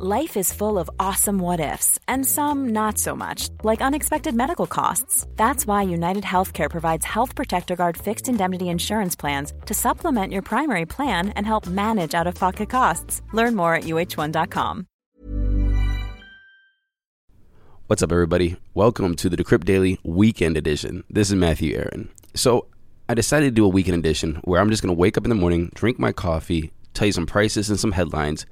Life is full of awesome what ifs, and some not so much, like unexpected medical costs. That's why United Healthcare provides Health Protector Guard fixed indemnity insurance plans to supplement your primary plan and help manage out of pocket costs. Learn more at uh1.com. What's up, everybody? Welcome to the Decrypt Daily Weekend Edition. This is Matthew Aaron. So, I decided to do a weekend edition where I'm just going to wake up in the morning, drink my coffee, tell you some prices and some headlines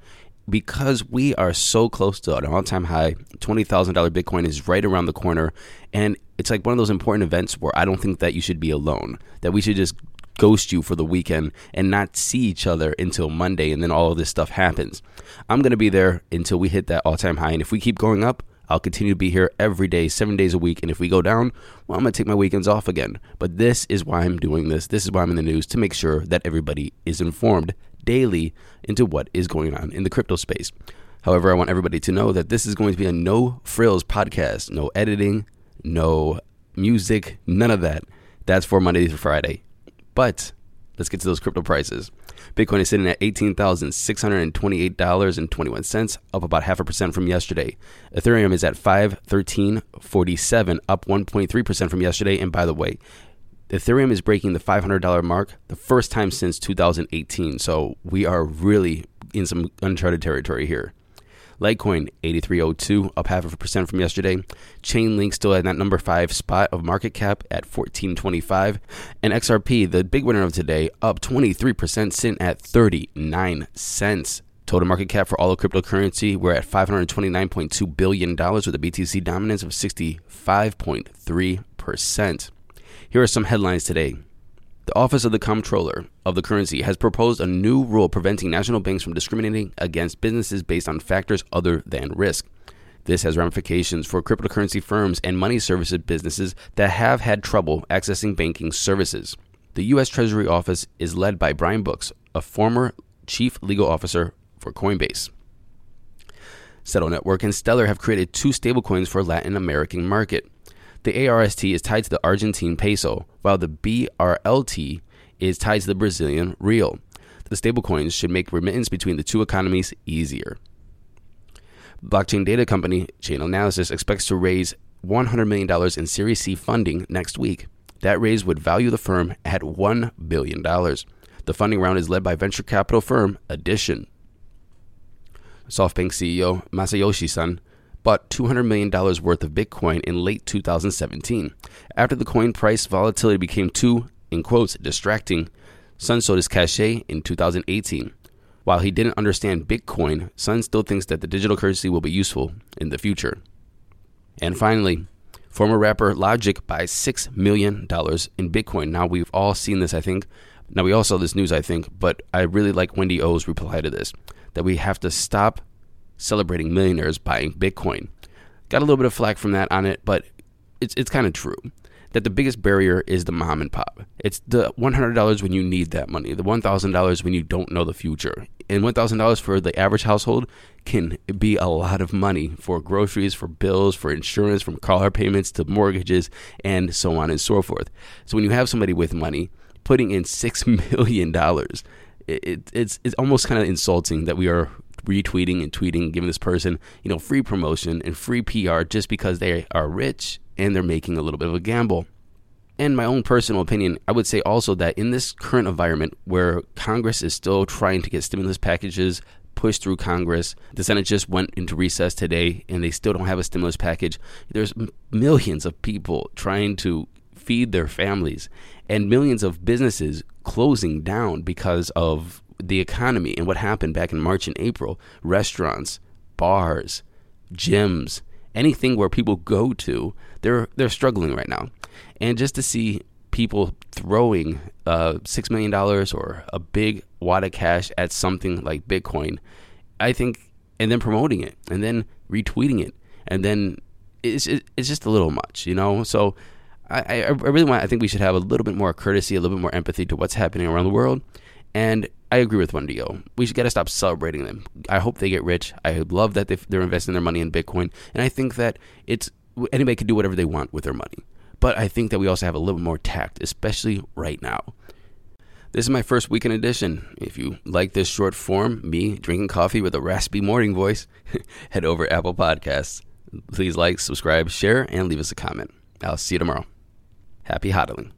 because we are so close to an all time high, $20,000 Bitcoin is right around the corner. And it's like one of those important events where I don't think that you should be alone, that we should just ghost you for the weekend and not see each other until Monday and then all of this stuff happens. I'm going to be there until we hit that all time high. And if we keep going up, I'll continue to be here every day, seven days a week. And if we go down, well, I'm going to take my weekends off again. But this is why I'm doing this. This is why I'm in the news to make sure that everybody is informed daily into what is going on in the crypto space. However, I want everybody to know that this is going to be a no frills podcast, no editing, no music, none of that. That's for Monday through Friday. But let's get to those crypto prices. Bitcoin is sitting at $18,628.21, up about half a percent from yesterday. Ethereum is at 513.47, up 1.3% from yesterday. And by the way, Ethereum is breaking the $500 mark the first time since 2018. So we are really in some uncharted territory here. Litecoin 8302 up half of a percent from yesterday. Chainlink still at that number 5 spot of market cap at 1425 and XRP the big winner of today up 23% sitting at 39 cents. Total market cap for all of cryptocurrency, we're at $529.2 billion with a BTC dominance of 65.3%. Here are some headlines today. The Office of the Comptroller of the Currency has proposed a new rule preventing national banks from discriminating against businesses based on factors other than risk. This has ramifications for cryptocurrency firms and money services businesses that have had trouble accessing banking services. The U.S. Treasury Office is led by Brian Brooks, a former chief legal officer for Coinbase. Settle Network and Stellar have created two stablecoins for Latin American market. The ARST is tied to the Argentine peso, while the BRLT is tied to the Brazilian real. The stablecoins should make remittance between the two economies easier. Blockchain data company Chainalysis expects to raise $100 million in Series C funding next week. That raise would value the firm at $1 billion. The funding round is led by venture capital firm Addition. SoftBank CEO Masayoshi Son bought $200 million worth of Bitcoin in late 2017. After the coin price volatility became too, in quotes, distracting, Son sold his cachet in 2018. While he didn't understand Bitcoin, Son still thinks that the digital currency will be useful in the future. And finally, former rapper Logic buys $6 million in Bitcoin. Now, we've all seen this, I think. Now, we all saw this news, I think, but I really like Wendy O's reply to this that we have to stop celebrating millionaires buying Bitcoin. Got a little bit of flack from that on it, but it's it's kind of true that the biggest barrier is the mom and pop. It's the $100 when you need that money, the $1,000 when you don't know the future. And $1,000 for the average household can be a lot of money for groceries, for bills, for insurance, from car payments to mortgages, and so on and so forth. So when you have somebody with money putting in $6 million, it, it, it's, it's almost kind of insulting that we are retweeting and tweeting, giving this person, you know, free promotion and free PR just because they are rich and they're making a little bit of a gamble. And my own personal opinion, I would say also that in this current environment where Congress is still trying to get stimulus packages pushed through Congress, the Senate just went into recess today and they still don't have a stimulus package. There's millions of people trying to feed their families and millions of businesses closing down because of the economy and what happened back in March and April, restaurants, bars, gyms, anything where people go to, they're they're struggling right now. And just to see people throwing uh, six million dollars or a big wad of cash at something like Bitcoin, I think, and then promoting it and then retweeting it and then it's it's just a little much, you know. So I I really want I think we should have a little bit more courtesy, a little bit more empathy to what's happening around the world, and I agree with Wendy O. We should got to stop celebrating them. I hope they get rich. I love that they're investing their money in Bitcoin, and I think that it's anybody can do whatever they want with their money. But I think that we also have a little more tact, especially right now. This is my first weekend edition. If you like this short form, me drinking coffee with a raspy morning voice, head over Apple Podcasts. Please like, subscribe, share, and leave us a comment. I'll see you tomorrow. Happy hodling.